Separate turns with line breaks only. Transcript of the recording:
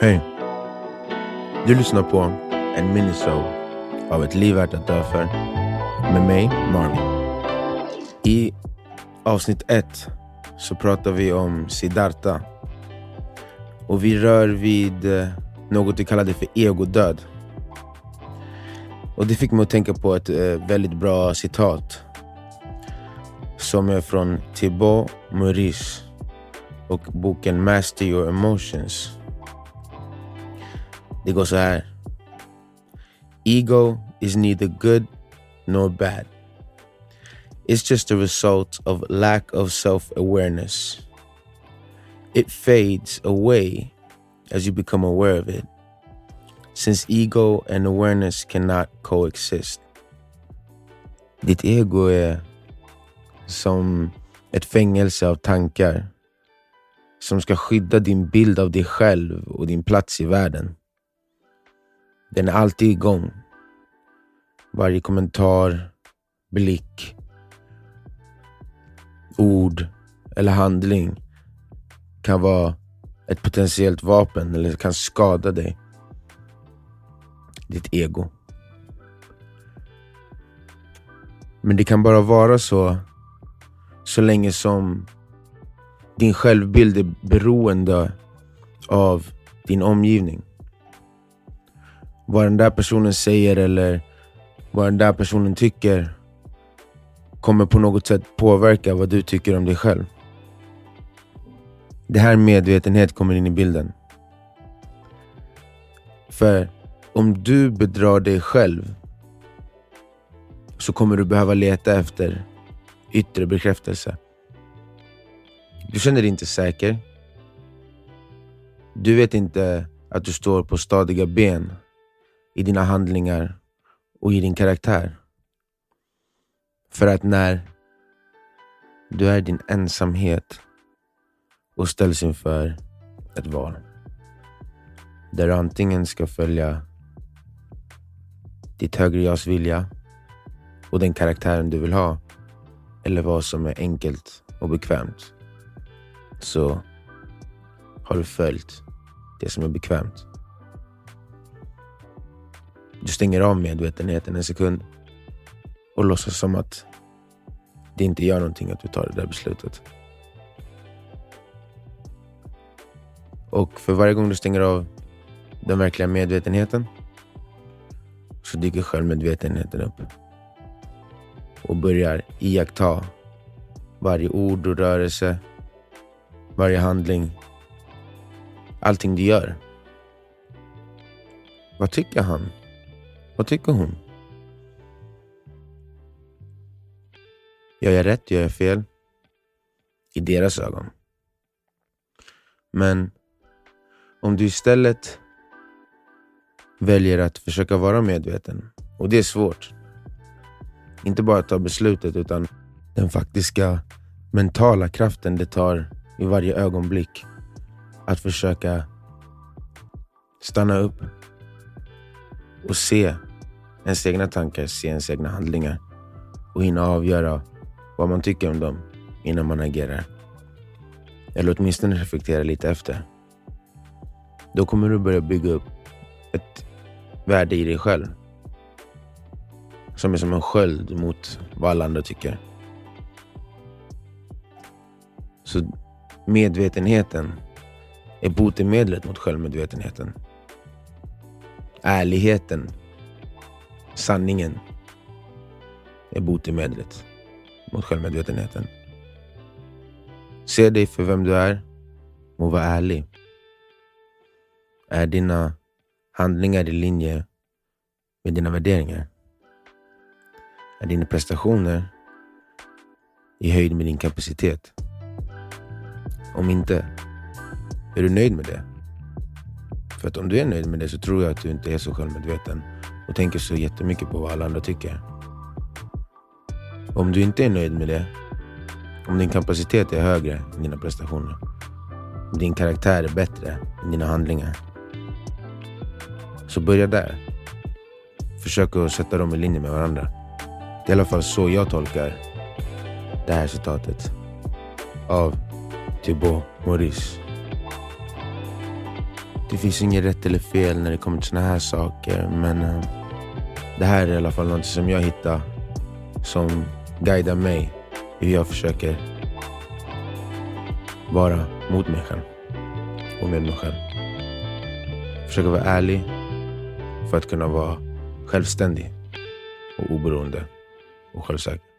Hej. Du lyssnar på en minisode av Ett liv värt att dö för med mig, Marvin. I avsnitt ett så pratar vi om Siddhartha. Och vi rör vid eh, något vi kallade för egodöd. Och det fick mig att tänka på ett eh, väldigt bra citat. Som är från Thibaut Maurice och boken Master your emotions. Det går så här. Ego is neither good nor bad. It's just a result of lack of self awareness. It fades away as you become aware of it, since ego and awareness cannot coexist. Ditt ego är som ett fängelse av tankar som ska skydda din bild av dig själv och din plats i världen. Den är alltid igång. Varje kommentar, blick, ord eller handling kan vara ett potentiellt vapen eller kan skada dig. Ditt ego. Men det kan bara vara så så länge som din självbild är beroende av din omgivning. Vad den där personen säger eller vad den där personen tycker kommer på något sätt påverka vad du tycker om dig själv. Det här medvetenhet kommer in i bilden. För om du bedrar dig själv så kommer du behöva leta efter yttre bekräftelse. Du känner dig inte säker. Du vet inte att du står på stadiga ben i dina handlingar och i din karaktär. För att när du är i din ensamhet och ställs inför ett val där du antingen ska följa ditt högre jags vilja och den karaktären du vill ha eller vad som är enkelt och bekvämt så har du följt det som är bekvämt. Du stänger av medvetenheten en sekund och låtsas som att det inte gör någonting att du tar det där beslutet. Och för varje gång du stänger av den verkliga medvetenheten så dyker självmedvetenheten upp och börjar iaktta varje ord och rörelse, varje handling, allting du gör. Vad tycker han? Vad tycker hon? Gör jag rätt? Gör jag fel? I deras ögon. Men om du istället väljer att försöka vara medveten, och det är svårt. Inte bara att ta beslutet utan den faktiska mentala kraften det tar i varje ögonblick att försöka stanna upp och se ens egna tankar, se ens egna handlingar och hinna avgöra vad man tycker om dem innan man agerar. Eller åtminstone reflektera lite efter. Då kommer du börja bygga upp ett värde i dig själv. Som är som en sköld mot vad alla andra tycker. Så medvetenheten är botemedlet mot självmedvetenheten. Ärligheten, sanningen, är botemedlet mot självmedvetenheten. Se dig för vem du är och var ärlig. Är dina handlingar i linje med dina värderingar? Är dina prestationer i höjd med din kapacitet? Om inte, är du nöjd med det? För att om du är nöjd med det så tror jag att du inte är så självmedveten och tänker så jättemycket på vad alla andra tycker. Om du inte är nöjd med det, om din kapacitet är högre än dina prestationer, om din karaktär är bättre än dina handlingar. Så börja där. Försök att sätta dem i linje med varandra. Det är i alla fall så jag tolkar det här citatet av Thibaut Maurice. det finns inget rätt eller fel när det kommer till såna här saker. Men eh, det här är i alla fall något som jag hittar som guidar mig i hur jag försöker vara mot mig själv och med mig själv. Försöka vara ärlig för att kunna vara självständig och oberoende och självsäker.